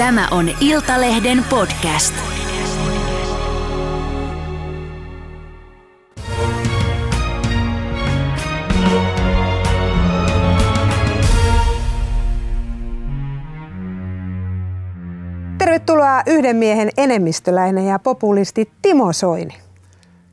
Tämä on Iltalehden podcast. Tervetuloa yhden miehen enemmistöläinen ja populisti Timo Soini.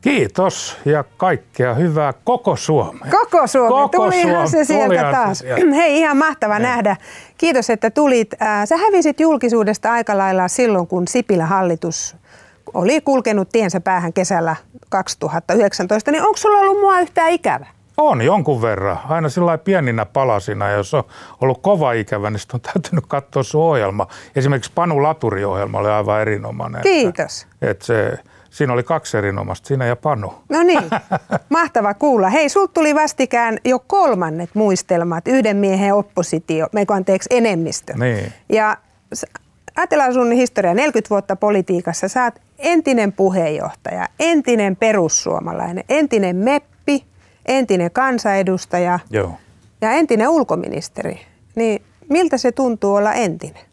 Kiitos ja kaikkea hyvää koko Suomeen. Koko Suomi, Koko tulihan Suomi, se sieltä tulihan se taas. sieltä. Hei, ihan mahtava nähdä. Kiitos, että tulit. Äh, Sä hävisit julkisuudesta aika lailla silloin, kun Sipilän hallitus oli kulkenut tiensä päähän kesällä 2019. Niin onko sulla ollut mua yhtään ikävä? On jonkun verran. Aina sillä pieninä palasina. Jos on ollut kova ikävä, niin on täytynyt katsoa sun ohjelma. Esimerkiksi Panu Laturi-ohjelma oli aivan erinomainen. Kiitos. Että, että se, siinä oli kaksi erinomaista, sinä ja Panu. No niin, mahtava kuulla. Hei, sulta tuli vastikään jo kolmannet muistelmat, yhden miehen oppositio, meikö anteeksi enemmistö. Niin. Ja ajatellaan sun historia, 40 vuotta politiikassa, sä oot entinen puheenjohtaja, entinen perussuomalainen, entinen meppi, entinen kansanedustaja Joo. ja entinen ulkoministeri. Niin miltä se tuntuu olla entinen?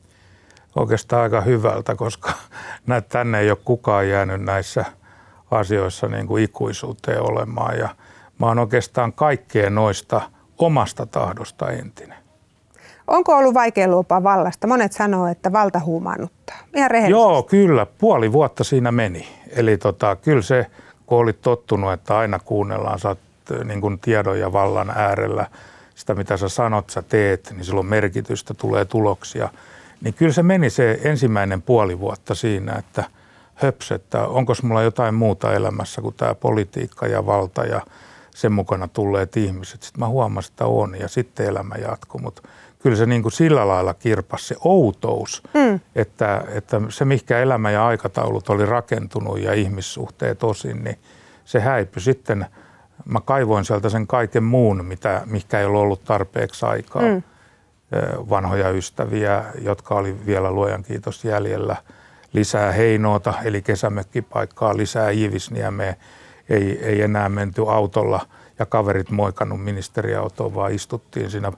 Oikeastaan aika hyvältä, koska näet, tänne ei ole kukaan jäänyt näissä asioissa niin kuin ikuisuuteen olemaan. Ja mä oon oikeastaan kaikkeen noista omasta tahdosta entinen. Onko ollut vaikea luopua vallasta? Monet sanoo, että valta huumaannuttaa. Ihan rehellisesti. Joo, kyllä. Puoli vuotta siinä meni. Eli tota, kyllä se, kun olit tottunut, että aina kuunnellaan, sä oot niin kuin tiedon ja vallan äärellä, sitä mitä sä sanot, sä teet, niin silloin merkitystä, tulee tuloksia. Niin kyllä se meni se ensimmäinen puoli vuotta siinä, että höps, että onko mulla jotain muuta elämässä kuin tämä politiikka ja valta ja sen mukana tulleet ihmiset. Sitten mä huomasin, että on ja sitten elämä jatkuu, mutta kyllä se niin kuin sillä lailla kirpas se outous, mm. että, että se mihinkä elämä ja aikataulut oli rakentunut ja ihmissuhteet osin, niin se häipyi sitten. Mä kaivoin sieltä sen kaiken muun, mitä, mihinkä ei ollut ollut tarpeeksi aikaa. Mm. Vanhoja ystäviä, jotka oli vielä luojan kiitos jäljellä. Lisää Heinoota, eli kesämökkipaikkaa, lisää Iivisniemeä. Ei, ei enää menty autolla ja kaverit moikannut ministeriautoon, vaan istuttiin siinä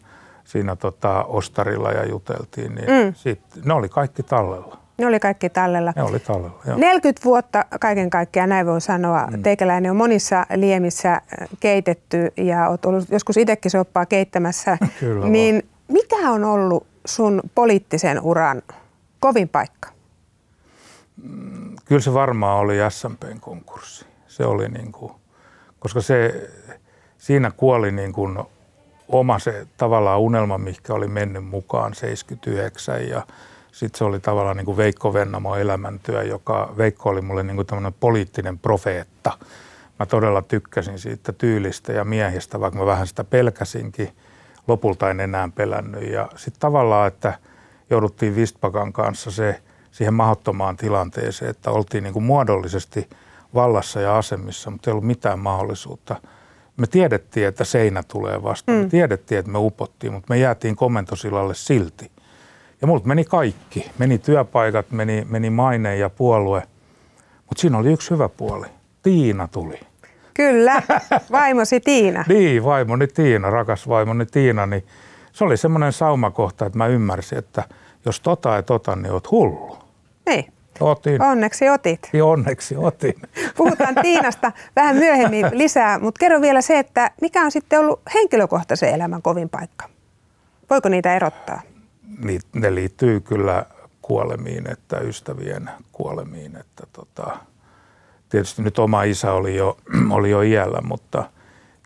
siinä tota ostarilla ja juteltiin, niin mm. sit, ne oli kaikki tallella. Ne oli kaikki tallella. Ne oli tallella, joo. 40 vuotta kaiken kaikkiaan, näin voi sanoa. Mm. Teikäläinen on monissa liemissä äh, keitetty ja olet ollut joskus itsekin soppaa keittämässä. Kyllä vaan. Mikä on ollut sun poliittisen uran kovin paikka? Kyllä se varmaan oli SMPn konkurssi. Se oli niin kuin, koska se, siinä kuoli niin kuin oma se tavallaan unelma, mikä oli mennyt mukaan 79 ja sitten se oli tavallaan niin kuin Veikko Vennamo elämäntyö, joka Veikko oli mulle niin kuin poliittinen profeetta. Mä todella tykkäsin siitä tyylistä ja miehistä, vaikka mä vähän sitä pelkäsinkin. Lopulta en enää pelännyt ja sitten tavallaan, että jouduttiin Vistpakan kanssa se siihen mahdottomaan tilanteeseen, että oltiin niin kuin muodollisesti vallassa ja asemissa, mutta ei ollut mitään mahdollisuutta – me tiedettiin, että seinä tulee vastaan. Mm. Me tiedettiin, että me upottiin, mutta me jäätiin komentosilalle silti. Ja multa meni kaikki. Meni työpaikat, meni, meni maine ja puolue. Mutta siinä oli yksi hyvä puoli. Tiina tuli. Kyllä, vaimosi Tiina. niin, vaimoni Tiina, rakas vaimoni Tiina. Niin se oli semmoinen saumakohta, että mä ymmärsin, että jos tota ei tota, niin oot hullu. Niin. Otin. Onneksi otit. Ja onneksi otin. Puhutaan Tiinasta vähän myöhemmin lisää, mutta kerro vielä se, että mikä on sitten ollut henkilökohtaisen elämän kovin paikka? Voiko niitä erottaa? Niin, ne liittyy kyllä kuolemiin, että ystävien kuolemiin. Että tota, tietysti nyt oma isä oli jo, oli jo iällä, mutta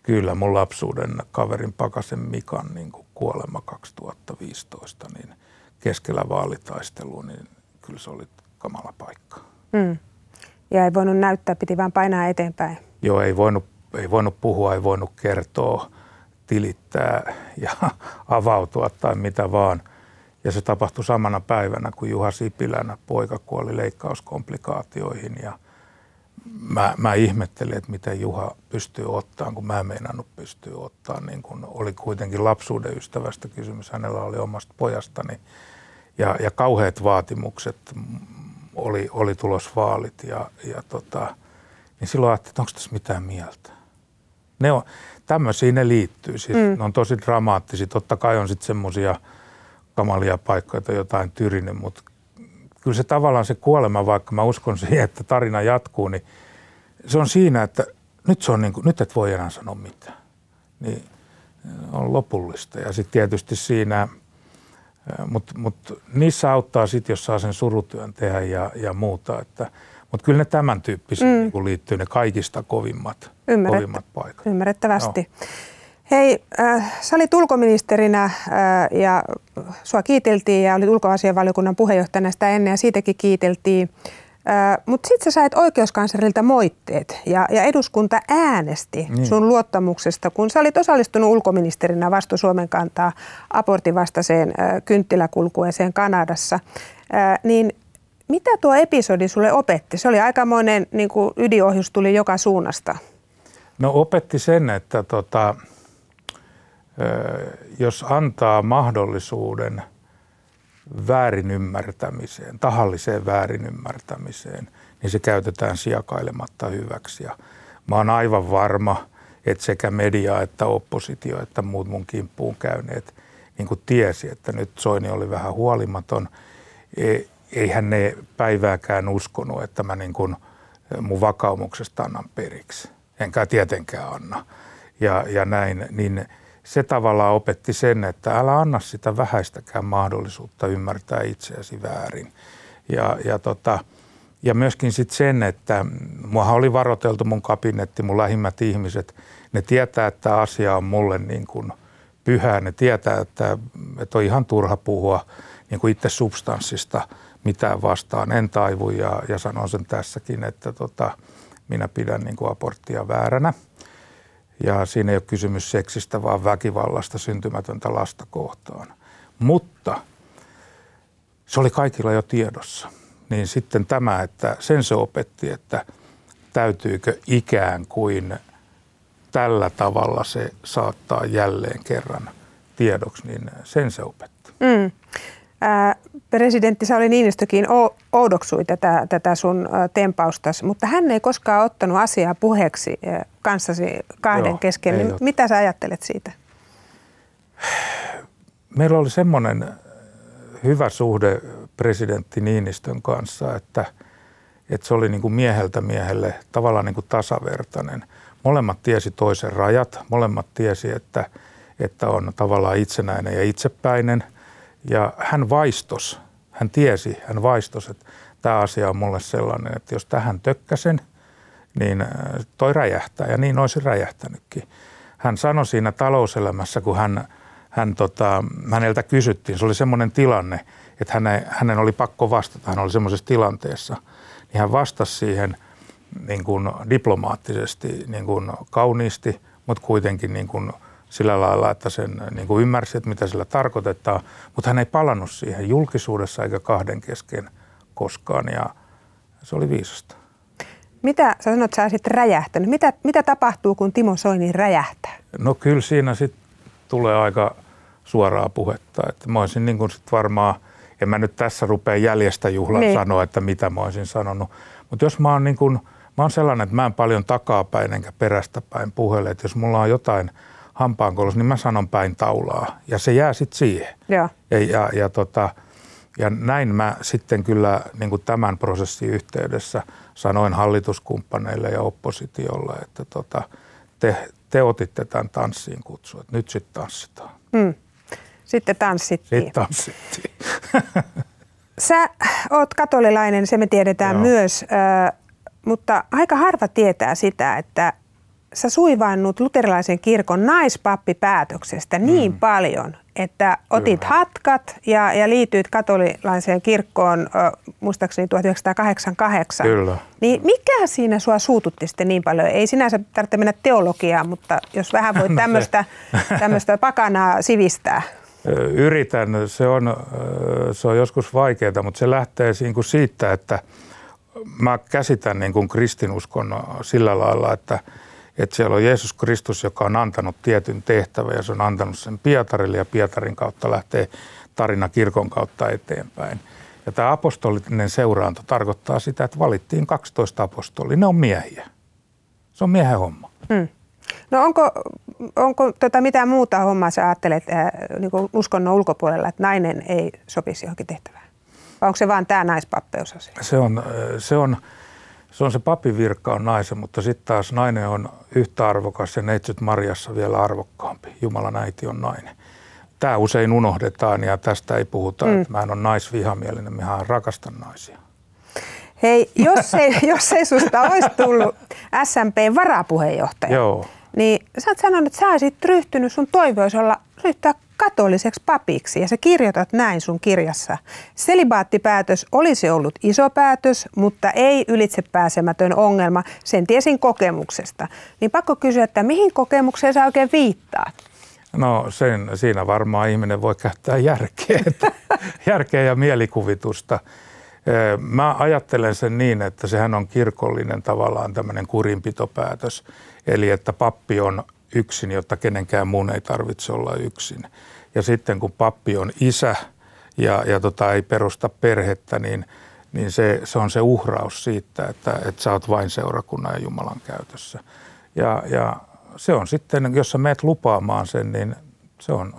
kyllä mun lapsuuden kaverin Pakasen Mikan niin kuin kuolema 2015, niin keskellä vaalitaistelua, niin kyllä se oli kamala paikka. Mm. Ja ei voinut näyttää, piti vaan painaa eteenpäin. Joo, ei voinut, ei voinut puhua, ei voinut kertoa, tilittää ja avautua tai mitä vaan. Ja se tapahtui samana päivänä, kun Juha Sipilän poika kuoli leikkauskomplikaatioihin. Ja mä, mä ihmettelin, että miten Juha pystyy ottaan, kun mä en meinannut pystyä ottaa. Niin kun oli kuitenkin lapsuuden ystävästä kysymys, hänellä oli omasta pojastani. Ja, ja kauheat vaatimukset oli, oli tulos vaalit ja, ja tota, niin silloin ajattelin, että onko tässä mitään mieltä. Ne on, tämmöisiä ne liittyy. Siis mm. Ne on tosi dramaattisia. Totta kai on sitten semmoisia kamalia paikkoja, että jotain tyrinyt, mutta kyllä se tavallaan se kuolema, vaikka mä uskon siihen, että tarina jatkuu, niin se on siinä, että nyt, se on niin kuin, nyt et voi enää sanoa mitään. Niin on lopullista. Ja sitten tietysti siinä, mutta mut niissä auttaa sitten, jos saa sen surutyön tehdä ja, ja muuta. Että, mutta kyllä ne tämän tyyppiset mm. niin liittyy ne kaikista kovimmat, Ymmärrettä, kovimmat paikat. Ymmärrettävästi. No. Hei, äh, sä olit ulkoministerinä äh, ja sua kiiteltiin ja olit ulkoasianvaliokunnan puheenjohtajana sitä ennen ja siitäkin kiiteltiin. Äh, Mutta sitten sä sait oikeuskanslerilta moitteet ja, ja eduskunta äänesti niin. sun luottamuksesta, kun sä olit osallistunut ulkoministerinä vastu Suomen kantaa abortin vastaiseen äh, kynttiläkulkueeseen Kanadassa. Äh, niin mitä tuo episodi sulle opetti? Se oli aikamoinen niin ydinohjus tuli joka suunnasta. No opetti sen, että tota, jos antaa mahdollisuuden väärinymmärtämiseen, tahalliseen väärinymmärtämiseen, niin se käytetään sijakailematta hyväksi. Ja mä oon aivan varma, että sekä media että oppositio että muut mun kimppuun käyneet niin kuin tiesi, että nyt Soini oli vähän huolimaton. E, eihän ne päivääkään uskonut, että mä niin kuin mun vakaumuksesta annan periksi. Enkä tietenkään anna. Ja, ja näin, niin – se tavallaan opetti sen, että älä anna sitä vähäistäkään mahdollisuutta ymmärtää itseäsi väärin. Ja, ja, tota, ja myöskin sitten sen, että muahan oli varoteltu mun kabinetti, mun lähimmät ihmiset, ne tietää, että asia on mulle niin kuin pyhää, ne tietää, että, että on ihan turha puhua niin kuin itse substanssista mitään vastaan. En taivu ja, ja sanon sen tässäkin, että tota, minä pidän niin kuin aborttia vääränä – ja siinä ei ole kysymys seksistä, vaan väkivallasta syntymätöntä lasta kohtaan. Mutta se oli kaikilla jo tiedossa. Niin sitten tämä, että sen se opetti, että täytyykö ikään kuin tällä tavalla se saattaa jälleen kerran tiedoksi, niin sen se opetti. Mm presidentti Sauli Niinistökin oudoksui tätä, tätä sun tempaustas, mutta hän ei koskaan ottanut asiaa puheeksi kanssasi kahden Joo, kesken. Niin mitä sä ajattelet siitä? Meillä oli semmoinen hyvä suhde presidentti Niinistön kanssa, että, että se oli niin kuin mieheltä miehelle tavallaan niin kuin tasavertainen. Molemmat tiesi toisen rajat, molemmat tiesi, että, että on tavallaan itsenäinen ja itsepäinen – ja hän vaistos, hän tiesi, hän vaistos, että tämä asia on mulle sellainen, että jos tähän tökkäsen, niin äh, toi räjähtää. Ja niin olisi räjähtänytkin. Hän sanoi siinä talouselämässä, kun hän, hän tota, häneltä kysyttiin, se oli semmoinen tilanne, että hänen, hänen oli pakko vastata, hän oli semmoisessa tilanteessa, niin hän vastasi siihen niin kuin diplomaattisesti, niin kuin kauniisti, mutta kuitenkin niin kuin – sillä lailla, että sen niin kuin ymmärsi, että mitä sillä tarkoitetaan, mutta hän ei palannut siihen julkisuudessa eikä kahden kesken koskaan ja se oli viisasta. Mitä sä sanot, että sä olisit räjähtänyt? Mitä, mitä tapahtuu, kun Timo Soini räjähtää? No kyllä siinä sitten tulee aika suoraa puhetta. Että mä olisin niin kuin sit varmaan, en mä nyt tässä rupea jäljestä juhlan niin. sanoa, että mitä mä olisin sanonut. Mutta jos mä oon, niin kuin, mä oon sellainen, että mä en paljon takapäin enkä perästä päin puhele, että jos mulla on jotain – hampaankoulussa, niin mä sanon päin taulaa. Ja se jää sitten siihen. Ja, ja, ja, ja, tota, ja näin mä sitten kyllä niin kuin tämän prosessin yhteydessä sanoin hallituskumppaneille ja oppositiolle, että tota, te, te otitte tämän tanssiin kutsu, että nyt sitten tanssitaan. Mm. Sitten tanssittiin. Sitten tanssittiin. Sä oot katolilainen, se me tiedetään Joo. myös, mutta aika harva tietää sitä, että sä suivannut luterilaisen kirkon naispappipäätöksestä niin mm. paljon, että otit Kyllä. hatkat ja, ja liityit katolilaiseen kirkkoon ö, muistaakseni 1988. Kyllä. Niin mikä siinä sua suututti sitten niin paljon? Ei sinänsä tarvitse mennä teologiaan, mutta jos vähän voit tämmöistä, tämmöistä pakanaa sivistää. Yritän. Se on, se on joskus vaikeaa, mutta se lähtee siitä, että mä käsitän niin kuin kristinuskon sillä lailla, että – että siellä on Jeesus Kristus, joka on antanut tietyn tehtävän ja se on antanut sen Pietarille ja Pietarin kautta lähtee tarina kirkon kautta eteenpäin. Ja tämä apostolinen seuraanto tarkoittaa sitä, että valittiin 12 apostolia. Ne on miehiä. Se on miehen homma. Hmm. No onko, onko tota mitään muuta hommaa sä ajattelet äh, niin uskonnon ulkopuolella, että nainen ei sopisi johonkin tehtävään? vai onko se vaan tämä naispappeusasia? Se on, se on, se on se papivirkka on naisen, mutta sitten taas nainen on yhtä arvokas ja neitsyt Marjassa vielä arvokkaampi. Jumalan äiti on nainen. Tämä usein unohdetaan ja tästä ei puhuta, mm. että mä en ole naisvihamielinen, mä rakastan naisia. Hei, jos ei, jos ei susta olisi tullut SMP-varapuheenjohtaja, Joo. niin sä oot sanonut, että sä olisit ryhtynyt, sun toive olisi olla ryhtyä katoliseksi papiksi ja sä kirjoitat näin sun kirjassa. Selibaattipäätös olisi ollut iso päätös, mutta ei ylitsepääsemätön ongelma, sen tiesin kokemuksesta. Niin pakko kysyä, että mihin kokemukseen sä oikein viittaat? No sen, siinä varmaan ihminen voi käyttää järkeä, järkeä ja mielikuvitusta. Mä ajattelen sen niin, että sehän on kirkollinen tavallaan tämmöinen kurinpitopäätös. Eli että pappi on yksin, jotta kenenkään muun ei tarvitse olla yksin. Ja sitten kun pappi on isä ja, ja tota, ei perusta perhettä, niin, niin se, se on se uhraus siitä, että, että sä oot vain seurakunnan ja Jumalan käytössä. Ja, ja se on sitten, jos sä meet lupaamaan sen, niin se on,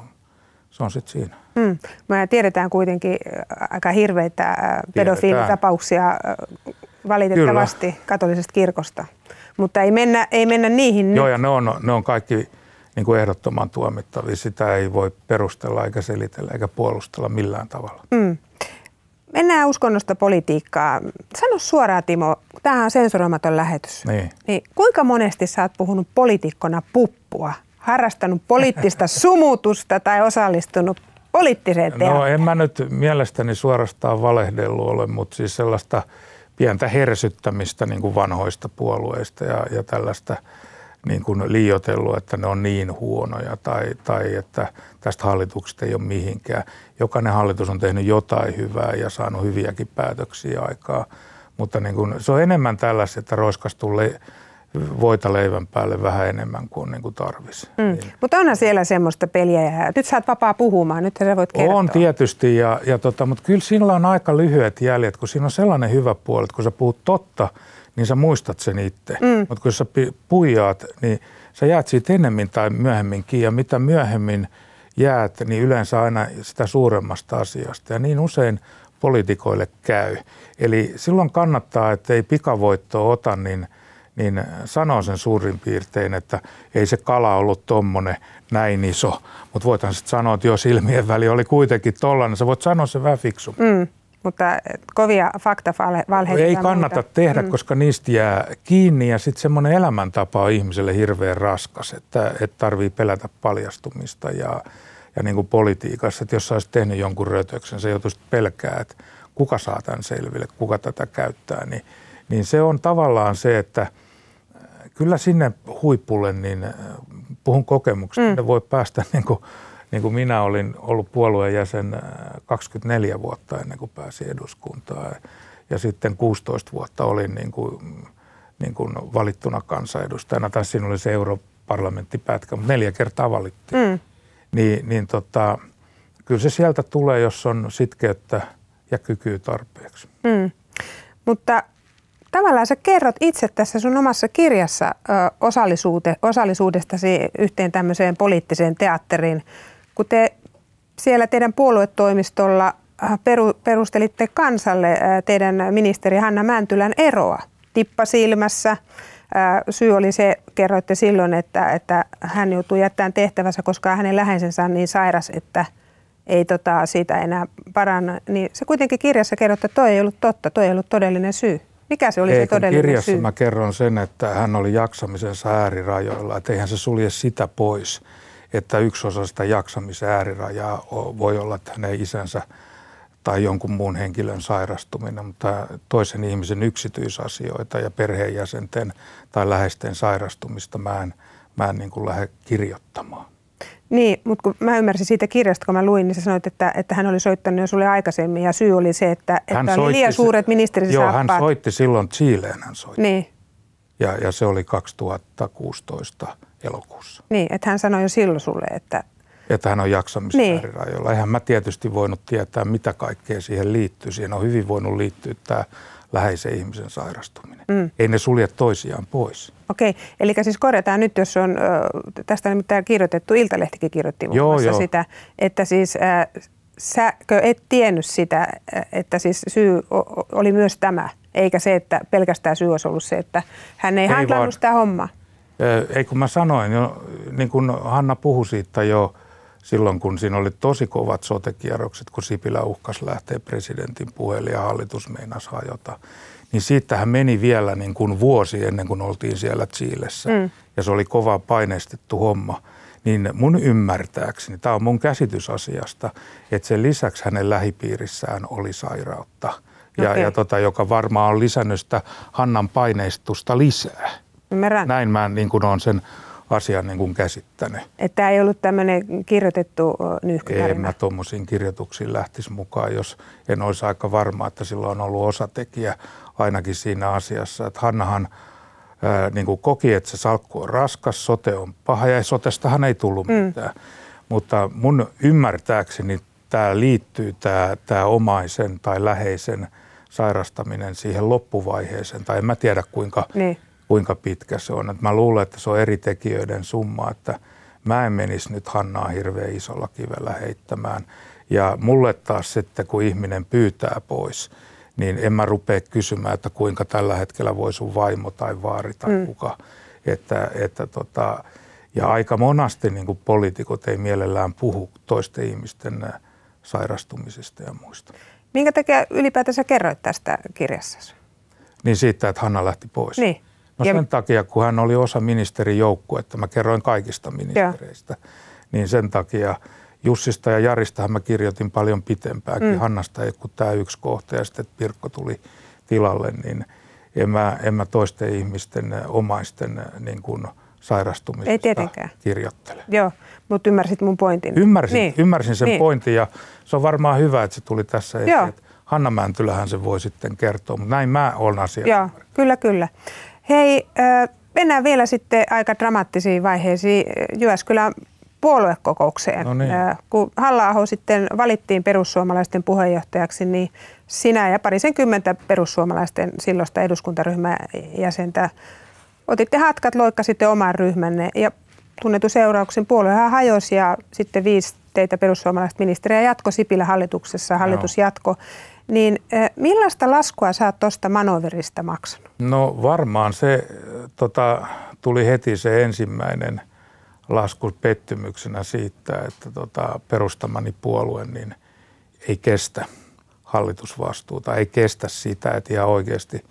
se on sitten siinä. Mm. Me tiedetään kuitenkin äh, aika hirveitä äh, pedofiilitapauksia äh, valitettavasti Kyllä. katolisesta kirkosta. Mutta ei mennä, ei mennä niihin Joo, nyt. ja ne on, ne on kaikki niin kuin ehdottoman tuomittavia. Sitä ei voi perustella eikä selitellä eikä puolustella millään tavalla. Mm. Mennään uskonnosta politiikkaa. Sano suoraan Timo, tämähän on sensuroimaton lähetys. Niin. Niin, kuinka monesti sä oot puhunut poliitikkona puppua, harrastanut poliittista sumutusta tai osallistunut poliittiseen teatteriin? No en mä nyt mielestäni suorastaan valehdellut ole, mutta siis sellaista pientä hersyttämistä niin kuin vanhoista puolueista ja, ja tällaista niin kuin liiotellut, että ne on niin huonoja tai, tai että tästä hallituksesta ei ole mihinkään. Jokainen hallitus on tehnyt jotain hyvää ja saanut hyviäkin päätöksiä aikaa, mutta niin kuin, se on enemmän tällaista, että roiskastuu le- voita leivän päälle vähän enemmän kuin, niin kuin tarvisi. Mm. Niin. Mutta onhan siellä semmoista peliä ja nyt sä oot vapaa puhumaan, nyt sä voit kertoa. On tietysti, ja, ja tota, mutta kyllä sillä on aika lyhyet jäljet, kun siinä on sellainen hyvä puoli, että kun sä puhut totta, niin sä muistat sen itse. Mm. Mutta kun sä puijaat, niin sä jäät siitä ennemmin tai myöhemminkin, ja mitä myöhemmin jäät, niin yleensä aina sitä suuremmasta asiasta. Ja niin usein poliitikoille käy. Eli silloin kannattaa, että ei pikavoittoa ota, niin – niin sanoo sen suurin piirtein, että ei se kala ollut tuommoinen näin iso. Mutta voitaisiin sitten sanoa, että jos ilmien väli oli kuitenkin tollainen, sä voit sanoa sen vähän fiksu. Mm, mutta kovia faktavalheita. Ei kannata muuta. tehdä, mm. koska niistä jää kiinni ja sitten semmoinen elämäntapa on ihmiselle hirveän raskas, että, että tarvii pelätä paljastumista ja, ja niin kuin politiikassa, että jos sä olisit tehnyt jonkun rötöksen, se joutuisi pelkää, että kuka saa tämän selville, kuka tätä käyttää, niin, niin se on tavallaan se, että – kyllä sinne huipulle, niin äh, puhun kokemuksesta, mm. ne voi päästä niin kuin, niin kuin minä olin ollut puolueen jäsen 24 äh, vuotta ennen kuin pääsin eduskuntaan. Ja sitten 16 vuotta olin niin kuin, niin kuin valittuna kansanedustajana. Tai siinä oli se europarlamenttipätkä, mutta neljä kertaa valittiin. Mm. Niin, niin tota, kyllä se sieltä tulee, jos on sitkeyttä ja kykyä tarpeeksi. Mm. Mutta tavallaan sä kerrot itse tässä sun omassa kirjassa osallisuute, osallisuudestasi yhteen tämmöiseen poliittiseen teatteriin, kun te siellä teidän puoluetoimistolla peru, perustelitte kansalle teidän ministeri Hanna Mäntylän eroa tippasilmässä. Syy oli se, kerroitte silloin, että, että hän joutui jättämään tehtävänsä, koska hänen läheisensä on niin sairas, että ei tota, siitä enää paranna. Niin se kuitenkin kirjassa kerrotte, että toi ei ollut totta, toi ei ollut todellinen syy. Mikä se oli Ei, se todellinen kirjassa syy? mä kerron sen, että hän oli jaksamisensa äärirajoilla, että eihän se sulje sitä pois, että yksi osa sitä jaksamisen äärirajaa voi olla, että hänen isänsä tai jonkun muun henkilön sairastuminen, mutta toisen ihmisen yksityisasioita ja perheenjäsenten tai läheisten sairastumista mä en, mä en niin kuin lähde kirjoittamaan. Niin, mutta kun mä ymmärsin siitä kirjasta, kun mä luin, niin sä sanoit, että, että hän oli soittanut jo sulle aikaisemmin ja syy oli se, että, että oli liian suuret ministerisaappaat. Joo, hän soitti silloin Chileen hän soitti. Niin. Ja, ja se oli 2016 elokuussa. Niin, että hän sanoi jo silloin sulle, että... Että hän on jaksamisen niin. äärirajoilla. Eihän mä tietysti voinut tietää, mitä kaikkea siihen liittyy. Siihen on hyvin voinut liittyä tämä läheisen ihmisen sairastuminen. Mm. Ei ne sulje toisiaan pois. Okei, eli siis korjataan nyt, jos on, tästä nimittäin kirjoitettu, Iltalehtikin kirjoitti muun muassa joo. sitä, että siis säkö et tiennyt sitä, että siis syy oli myös tämä, eikä se, että pelkästään syy olisi ollut se, että hän ei, ei handlannut sitä hommaa? Ei kun mä sanoin, jo, niin kuin Hanna puhui siitä jo silloin, kun siinä oli tosi kovat sotekierrokset, kun Sipilä uhkas lähteä presidentin puheelle ja hallitus meinasi hajota. Niin siitähän meni vielä niin kuin vuosi ennen kuin oltiin siellä Chiilessä. Mm. Ja se oli kova paineistettu homma niin mun ymmärtääkseni, tämä on mun käsitys asiasta, että sen lisäksi hänen lähipiirissään oli sairautta, ja, okay. ja tota, joka varmaan on lisännyt sitä Hannan paineistusta lisää. Ymmärrän. Näin mä niin kuin olen sen asian niin kuin käsittänyt. Että tämä ei ollut tämmöinen kirjoitettu nyhkytarina? En mä tuommoisiin kirjoituksiin lähtisi mukaan, jos en olisi aika varma, että sillä on ollut osatekijä ainakin siinä asiassa. Että Hannahan ää, niin kuin koki, että se salkku on raskas, sote on paha ja sotestahan ei tullut mm. mitään. Mutta mun ymmärtääkseni tämä liittyy tämä, tämä omaisen tai läheisen sairastaminen siihen loppuvaiheeseen, tai en mä tiedä kuinka, niin. Kuinka pitkä se on. Et mä luulen, että se on eri tekijöiden summa, että mä en menisi nyt Hannaa hirveän isolla kivellä heittämään. Ja mulle taas sitten, kun ihminen pyytää pois, niin en mä rupea kysymään, että kuinka tällä hetkellä voi sun vaimo tai vaari tai mm. kuka. Että, että tota, ja aika monasti niin poliitikot ei mielellään puhu toisten ihmisten sairastumisesta ja muista. Minkä takia ylipäätänsä kerroit tästä kirjassasi? Niin siitä, että Hanna lähti pois. Niin. No sen ja... takia, kun hän oli osa ministerijoukkuetta, mä kerroin kaikista ministereistä, ja. niin sen takia – Jussista ja Jarista mä kirjoitin paljon pitempääkin. Mm. Hannasta ei kuin tämä yksi kohta ja sitten Pirkko tuli tilalle, niin en mä, en mä toisten ihmisten omaisten niin kuin sairastumisesta ei tietenkään. kirjoittele. Joo, mutta ymmärsit mun pointin. Ymmärsin, niin. ymmärsin sen niin. pointin ja se on varmaan hyvä, että se tuli tässä esiin. Hanna Mäntylähän se voi sitten kertoa, mutta näin mä olen asia. Joo, kyllä, kyllä. Hei, mennään vielä sitten aika dramaattisiin vaiheisiin. Jyväskylän puoluekokoukseen. No niin. Kun halla sitten valittiin perussuomalaisten puheenjohtajaksi, niin sinä ja parisen kymmentä perussuomalaisten silloista eduskuntaryhmäjäsentä otitte hatkat, loikkasitte oman ryhmänne ja tunnetu seurauksen puoluehan hajosi ja sitten viisi teitä perussuomalaiset ministeriä jatko Sipilä hallituksessa, hallitus no. jatko. Niin millaista laskua sä oot tuosta manoverista maksanut? No varmaan se tota, tuli heti se ensimmäinen – lasku pettymyksenä siitä, että tota, perustamani puolue niin ei kestä hallitusvastuuta, ei kestä sitä, että ihan oikeasti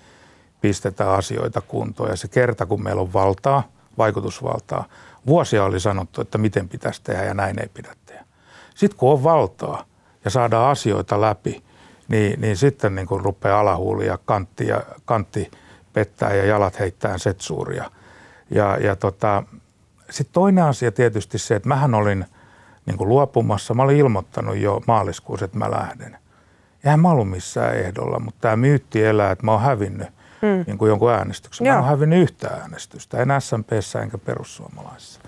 pistetään asioita kuntoon. Ja se kerta, kun meillä on valtaa, vaikutusvaltaa, vuosia oli sanottu, että miten pitäisi tehdä ja näin ei pidä tehdä. Sitten kun on valtaa ja saadaan asioita läpi, niin, niin sitten niin kun rupeaa alahuuli ja kantti, ja kantti pettää ja jalat heittää setsuuria. Ja, ja tota, sitten toinen asia tietysti se, että mähän olin niin kuin luopumassa. Mä olin ilmoittanut jo maaliskuussa, että mä lähden. Eihän mä ollut missään ehdolla, mutta tämä myytti elää, että mä oon hävinnyt mm. niin kuin jonkun äänestyksen. Mä oon hävinnyt yhtä äänestystä, en SMPssä enkä perussuomalaisissa.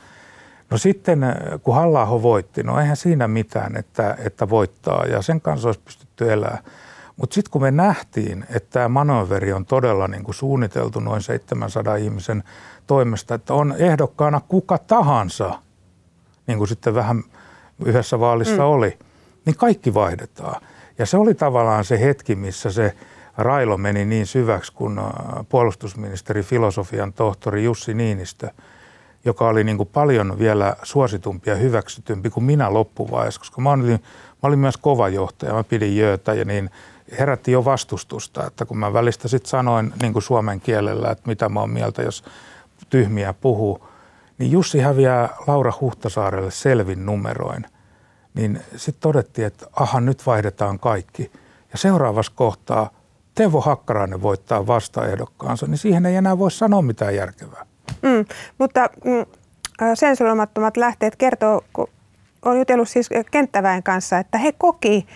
No sitten, äh, kun halla voitti, no eihän siinä mitään, että, että voittaa ja sen kanssa olisi pystytty elämään. Mutta sitten kun me nähtiin, että tämä manöveri on todella niin kuin suunniteltu noin 700 ihmisen toimesta, että on ehdokkaana kuka tahansa, niin kuin sitten vähän yhdessä vaalissa mm. oli, niin kaikki vaihdetaan. Ja se oli tavallaan se hetki, missä se railo meni niin syväksi, kun äh, puolustusministeri, filosofian tohtori Jussi Niinistö, joka oli niin kuin paljon vielä suositumpi ja hyväksytympi kuin minä loppuvaiheessa, koska mä olin, mä olin myös kova johtaja, mä pidin jöötä ja niin herätti jo vastustusta, että kun mä välistä sitten sanoin niin kuin suomen kielellä, että mitä mä oon mieltä, jos tyhmiä puhuu, niin Jussi häviää Laura Huhtasaarelle selvin numeroin. Niin sitten todettiin, että aha, nyt vaihdetaan kaikki. Ja seuraavassa kohtaa Teuvo Hakkarainen voittaa vastaehdokkaansa, niin siihen ei enää voi sanoa mitään järkevää. Mm, mutta mm, sensuroimattomat lähteet kertoo, kun on jutellut siis kenttäväen kanssa, että he koki,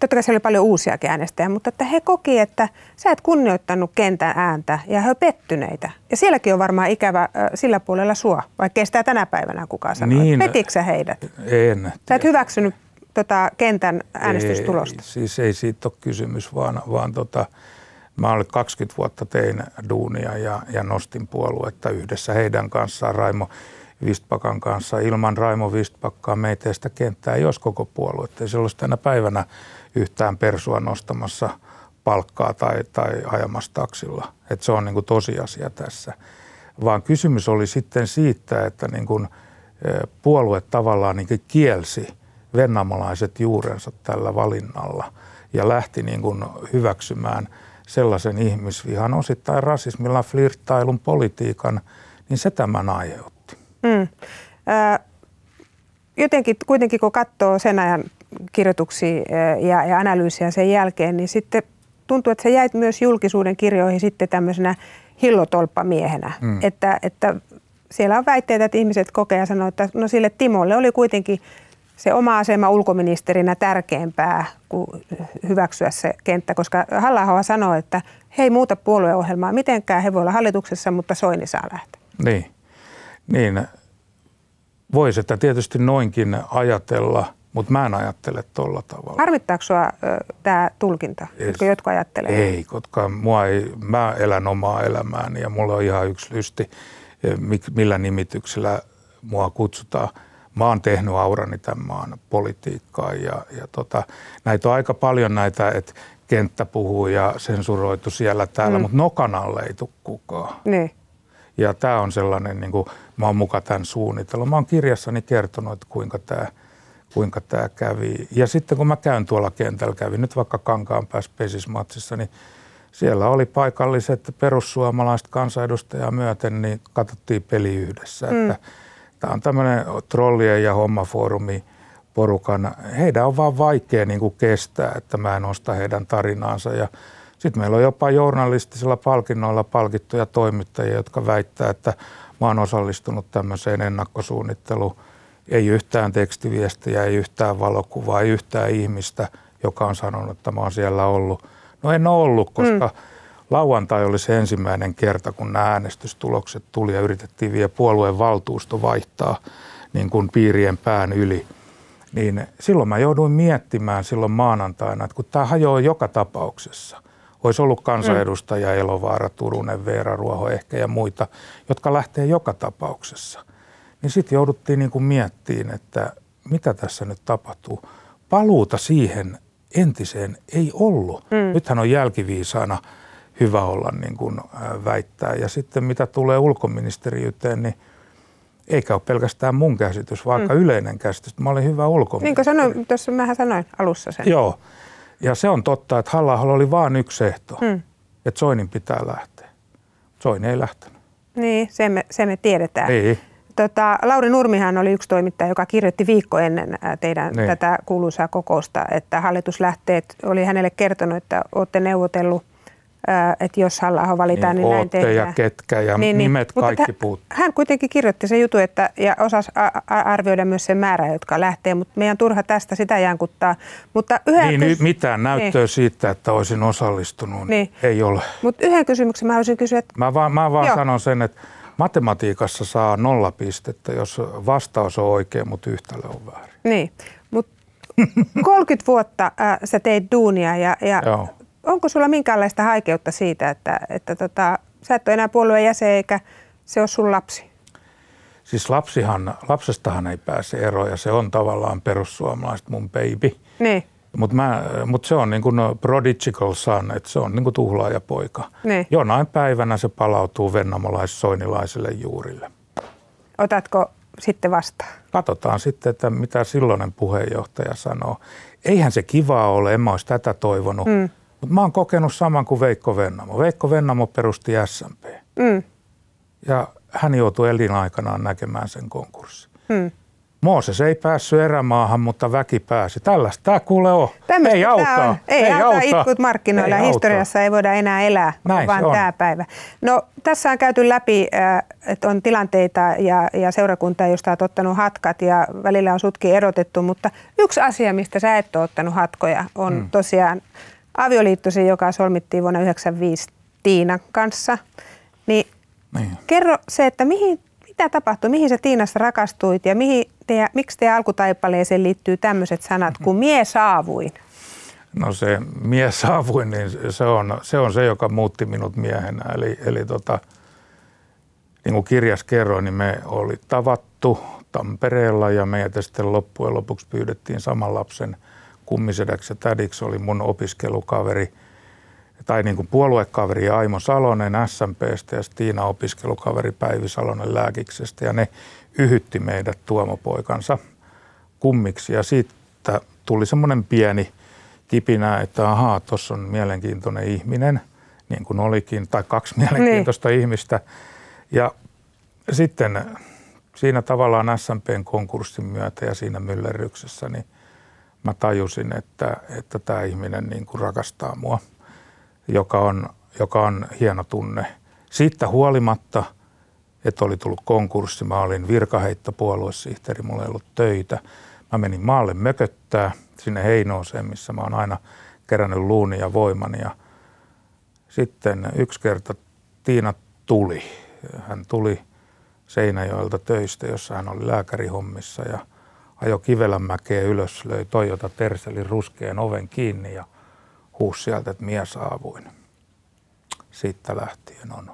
totta kai siellä oli paljon uusia äänestäjiä, mutta että he koki, että sä et kunnioittanut kentän ääntä ja he pettyneitä. Ja sielläkin on varmaan ikävä sillä puolella sua, vaikka sitä tänä päivänä kukaan sanoo. Niin, Petitkö sä heidät? En. Sä et hyväksynyt tota, kentän äänestystulosta? Ei, siis ei siitä ole kysymys, vaan, vaan tota, mä olin 20 vuotta tein duunia ja, ja nostin puoluetta yhdessä heidän kanssaan. Raimo Vistpakan kanssa. Ilman Raimo Vistpakkaa meitä sitä kenttää ei olisi koko puoluetta. Ei se olisi tänä päivänä yhtään persua nostamassa palkkaa tai, tai ajamassa taksilla. Et se on niin kuin tosiasia tässä. Vaan kysymys oli sitten siitä, että niin kuin puolue tavallaan niin kielsi vennamalaiset juurensa tällä valinnalla ja lähti niin kuin hyväksymään sellaisen ihmisvihan osittain rasismilla, flirttailun, politiikan, niin se tämän aiheutti. Mm. Äh, jotenkin kuitenkin kun katsoo sen ajan kirjoituksia ja, ja analyysiä sen jälkeen, niin sitten tuntuu, että sä jäit myös julkisuuden kirjoihin sitten tämmöisenä hillotolppamiehenä. Mm. Että, että siellä on väitteitä, että ihmiset kokee ja sanoo, että no sille Timolle oli kuitenkin se oma asema ulkoministerinä tärkeämpää kuin hyväksyä se kenttä, koska halla sanoo, että he ei muuta puolueohjelmaa mitenkään, he voi olla hallituksessa, mutta Soini saa lähteä. Niin, niin voisi että tietysti noinkin ajatella, mutta mä en ajattele tuolla tavalla. Harmittaako sinua tämä tulkinta, jotka jotkut ajattelee? Ei, koska mua ei, mä elän omaa elämääni ja mulla on ihan yksi lysti, millä nimityksellä mua kutsutaan – mä oon tehnyt aurani tämän maan politiikkaa ja, ja tota, näitä on aika paljon näitä, että kenttä puhuu ja sensuroitu siellä täällä, mm. mutta nokan alle ei tule kukaan. Niin. Ja tämä on sellainen, niin kuin, mä oon muka tämän suunnitellut. Mä oon kirjassani kertonut, että kuinka tämä kuinka tämä kävi. Ja sitten kun mä käyn tuolla kentällä, kävin nyt vaikka Kankaan päässä pesismatsissa, niin siellä oli paikalliset perussuomalaiset kansanedustajaa myöten, niin katsottiin peli yhdessä. Mm. Että Tämä on tämmöinen trollien ja hommafoorumi porukan. Heidän on vaan vaikea niin kuin kestää, että mä en osta heidän tarinaansa. Ja sitten meillä on jopa journalistisilla palkinnoilla palkittuja toimittajia, jotka väittää, että mä oon osallistunut tämmöiseen ennakkosuunnitteluun. Ei yhtään tekstiviestiä, ei yhtään valokuvaa, ei yhtään ihmistä, joka on sanonut, että mä oon siellä ollut. No en ole ollut, koska mm lauantai oli se ensimmäinen kerta, kun nämä äänestystulokset tuli ja yritettiin vielä puolueen valtuusto vaihtaa niin kuin piirien pään yli. Niin silloin mä jouduin miettimään silloin maanantaina, että kun tämä hajoaa joka tapauksessa, olisi ollut kansanedustaja Elovaara, Turunen, Veera Ruoho ehkä ja muita, jotka lähtee joka tapauksessa. Niin sitten jouduttiin niin kuin miettimään, että mitä tässä nyt tapahtuu. Paluuta siihen entiseen ei ollut. Mm. Nythän on jälkiviisaana hyvä olla niin kuin väittää. Ja sitten mitä tulee ulkoministeriyteen, niin eikä ole pelkästään mun käsitys, vaikka mm. yleinen käsitys. Mä olin hyvä ulkoministeri. Niin kuin sanoin, tuossa mähän sanoin alussa sen. Joo. Ja se on totta, että halla oli vain yksi ehto, mm. että Soinin pitää lähteä. Soini ei lähtenyt. Niin, se me, se me tiedetään. Niin. Tota, Lauri Nurmihan oli yksi toimittaja, joka kirjoitti viikko ennen teidän niin. tätä kuuluisaa kokousta, että hallitus lähtee, oli hänelle kertonut, että olette neuvotellut – että jos halla valitaan, niin, niin näin tehdään. ja ketkä ja niin, niin. nimet niin. kaikki puuttuu. Hän kuitenkin kirjoitti se jutu että, ja osasi arvioida myös sen määrä, jotka lähtee, mutta meidän turha tästä sitä jankuttaa. Mutta yhden niin, kys- mitään näyttöä niin. siitä, että olisin osallistunut, niin. ei ole. Mutta yhden kysymyksen mä haluaisin kysyä. Että... Mä vaan, mä vaan sanon sen, että matematiikassa saa nolla pistettä, jos vastaus on oikein, mutta yhtälö on väärin. Niin, mutta 30 vuotta äh, sä teit duunia ja, ja onko sulla minkäänlaista haikeutta siitä, että, että tota, sä et ole enää puolueen jäsen eikä se ole sun lapsi? Siis lapsihan, lapsestahan ei pääse eroon ja se on tavallaan perussuomalaiset mun baby. Niin. Mutta mut se on niin kuin prodigical son, että se on niin kuin tuhlaajapoika. Niin. Jonain päivänä se palautuu vennamolais-soinilaiselle juurille. Otatko sitten vastaan? Katsotaan sitten, että mitä silloinen puheenjohtaja sanoo. Eihän se kivaa ole, en mä olisi tätä toivonut. Mm. Mutta mä oon kokenut saman kuin Veikko Vennamo. Veikko Vennamo perusti SMP. Mm. Ja hän joutui elinaikanaan näkemään sen konkurssin. Mm. Mooses ei päässyt erämaahan, mutta väki pääsi. Tällaista tämä kuule on. Tämmöistä ei auta. Ei, ei auta itkut markkinoilla. Ei Historiassa auta. ei voida enää elää, Näin vaan tämä päivä. No tässä on käyty läpi, äh, että on tilanteita ja, ja seurakunta, josta olet ottanut hatkat ja välillä on sutkin erotettu, mutta yksi asia, mistä sä et ole ottanut hatkoja, on mm. tosiaan avioliittosi, joka solmittiin vuonna 1995 Tiinan kanssa. Niin, niin. kerro se, että mihin, mitä tapahtui, mihin sä Tiinassa rakastuit ja mihin te, miksi teidän alkutaipaleeseen liittyy tämmöiset sanat kuin mie saavuin? No se mie saavuin, niin se on se, on se joka muutti minut miehenä. Eli, eli tota, niin kuin kirjas kerroin, niin me oli tavattu Tampereella ja meitä sitten loppujen lopuksi pyydettiin saman lapsen kummisedäksi ja tädiksi oli mun opiskelukaveri tai niin kuin puoluekaveri Aimo Salonen SMPstä ja Tiina opiskelukaveri Päivi Salonen Lääkiksestä ja ne yhytti meidät tuomopoikansa kummiksi ja siitä tuli semmoinen pieni kipinä, että ahaa, tuossa on mielenkiintoinen ihminen, niin kuin olikin, tai kaksi mielenkiintoista niin. ihmistä. Ja sitten siinä tavallaan SMPn konkurssin myötä ja siinä myllerryksessä, niin mä tajusin, että, että tämä ihminen niin kuin rakastaa mua, joka on, joka on hieno tunne. Siitä huolimatta, että oli tullut konkurssi, mä olin virkaheittopuoluesihteeri, mulla ei ollut töitä. Mä menin maalle mököttää sinne Heinooseen, missä mä oon aina kerännyt luuni ja voimani. Ja sitten yksi kerta Tiina tuli. Hän tuli Seinäjoelta töistä, jossa hän oli lääkärihommissa ja ajo Kivelänmäkeä ylös, löi Toyota Terselin ruskeen oven kiinni ja huusi sieltä, että mies aavuin. Siitä lähtien on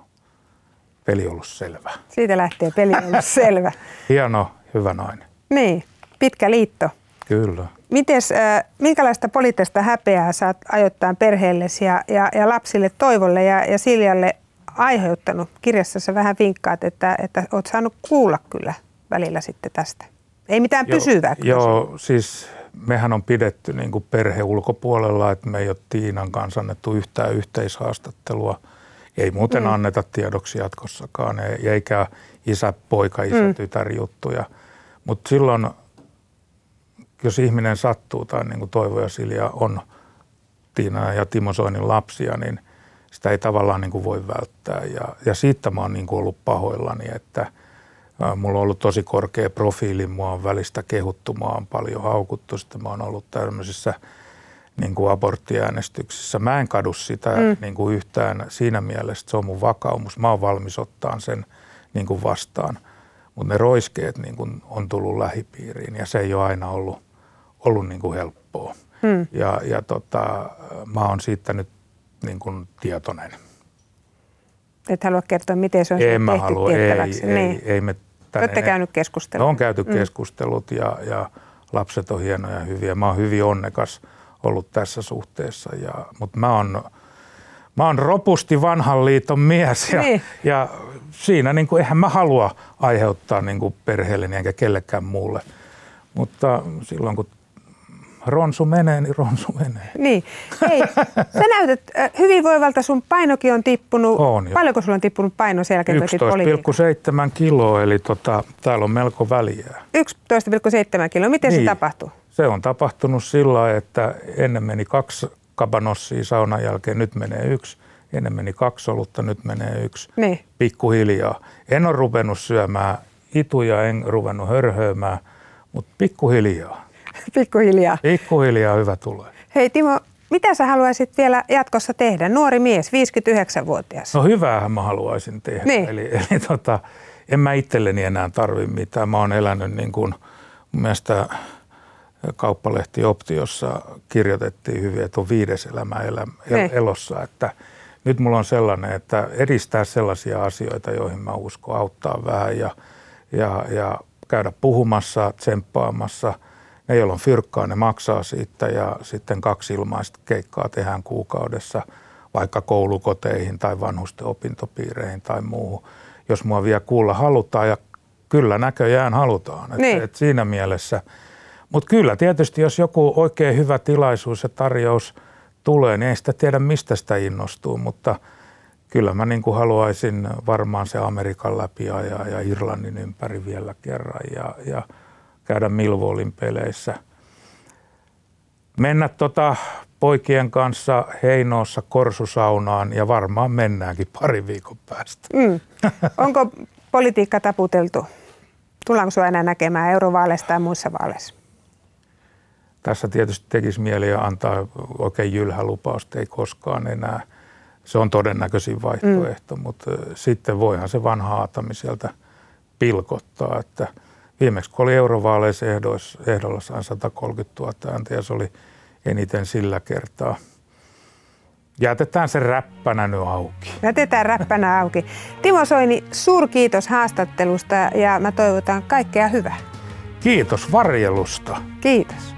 peli ollut selvä. Siitä lähtien peli on ollut selvä. Hieno, hyvä nainen. Niin, pitkä liitto. Kyllä. Mites, äh, minkälaista poliittista häpeää saat ajoittain perheellesi ja, ja, ja lapsille Toivolle ja, ja Siljalle aiheuttanut? Kirjassa vähän vinkkaat, että, että olet saanut kuulla kyllä välillä sitten tästä. Ei mitään joo, pysyvää. Joo, siis mehän on pidetty niin kuin perhe ulkopuolella, että me ei ole Tiinan kanssa annettu yhtään yhteishaastattelua. Ei muuten mm. anneta tiedoksi jatkossakaan, eikä isä, poika, isä, mm. tytär juttuja. Mutta silloin, jos ihminen sattuu, tai niin kuin Toivo ja Silja on Tiina ja Timo Soinin lapsia, niin sitä ei tavallaan niin kuin voi välttää. Ja, ja siitä mä oon niin kuin ollut pahoillani, että – Mulla on ollut tosi korkea profiili, mua on välistä kehuttu, mua on paljon haukuttu, sitten mä oon ollut tämmöisissä niin kuin aborttiäänestyksissä. Mä en kadu sitä mm. niin kuin yhtään siinä mielessä, se on mun vakaumus. Mä oon valmis ottaa sen niin kuin vastaan. Mutta ne roiskeet niin kuin on tullut lähipiiriin ja se ei ole aina ollut, ollut niin kuin helppoa. Mm. Ja, ja tota, mä oon siitä nyt niin kuin tietoinen. Et halua kertoa, miten se on en tehty halua, tiettäväksi. Ei, niin. ei, ei me tänne. Olette käynyt keskustelut. No, on käyty mm. keskustelut ja, ja lapset on hienoja ja hyviä. Mä oon hyvin onnekas ollut tässä suhteessa, ja, mutta mä oon, mä oon ropusti vanhan liiton mies ja, niin. ja siinä niin kuin, eihän mä halua aiheuttaa niin kuin perheelleni enkä kellekään muulle. Mutta silloin kun ronsu menee, niin ronsu menee. Niin. Hei, sä näytät hyvinvoivalta, sun painokin on tippunut. On jo. Paljonko sulla on tippunut paino sen jälkeen, 11,7 kiloa, eli tota, täällä on melko väliä. 11,7 kiloa, miten niin. se tapahtuu? Se on tapahtunut sillä että ennen meni kaksi kabanossia saunan jälkeen, nyt menee yksi. Ennen meni kaksi olutta, nyt menee yksi. Niin. Pikkuhiljaa. En ole ruvennut syömään ituja, en ruvennut hörhöimään, mutta pikkuhiljaa. Pikkuhiljaa. Pikkuhiljaa hyvä tulee. Hei Timo, mitä sä haluaisit vielä jatkossa tehdä? Nuori mies, 59-vuotias. No hyväähän mä haluaisin tehdä. Niin. Eli, eli tota, en mä itselleni enää tarvi mitään. Mä oon elänyt niin kuin, mun mielestä kauppalehti Optiossa kirjoitettiin hyvin, että on viides elämä elä, niin. elossa. Että nyt mulla on sellainen, että edistää sellaisia asioita, joihin mä uskon auttaa vähän ja, ja, ja käydä puhumassa, tsemppaamassa – ne, joilla on fyrkkaa, ne maksaa siitä ja sitten kaksi ilmaista keikkaa tehdään kuukaudessa vaikka koulukoteihin tai vanhusten opintopiireihin tai muuhun. Jos mua vielä kuulla halutaan ja kyllä näköjään halutaan. Niin. Et, siinä mielessä. Mutta kyllä tietysti, jos joku oikein hyvä tilaisuus ja tarjous tulee, niin ei sitä tiedä, mistä sitä innostuu, mutta kyllä mä niin kuin haluaisin varmaan se Amerikan läpi ja, ja Irlannin ympäri vielä kerran ja, ja – käydä Milvoolin peleissä. Mennä tota poikien kanssa Heinoossa korsusaunaan ja varmaan mennäänkin pari viikon päästä. Mm. Onko politiikka taputeltu? Tullaanko sinua enää näkemään eurovaaleissa tai muissa vaaleissa? Tässä tietysti tekisi mieli antaa oikein jylhä lupausta, ei koskaan enää. Se on todennäköisin vaihtoehto, mm. mutta sitten voihan se vanha Aatami sieltä pilkottaa, että – Viimeksi kun oli eurovaaleissa ehdolla sain 130 000 ääntä ja se oli eniten sillä kertaa. jätetään se räppänä nyt auki. Jätetään räppänä auki. Timo Soini, suurkiitos haastattelusta ja mä toivotan kaikkea hyvää. Kiitos varjelusta. Kiitos.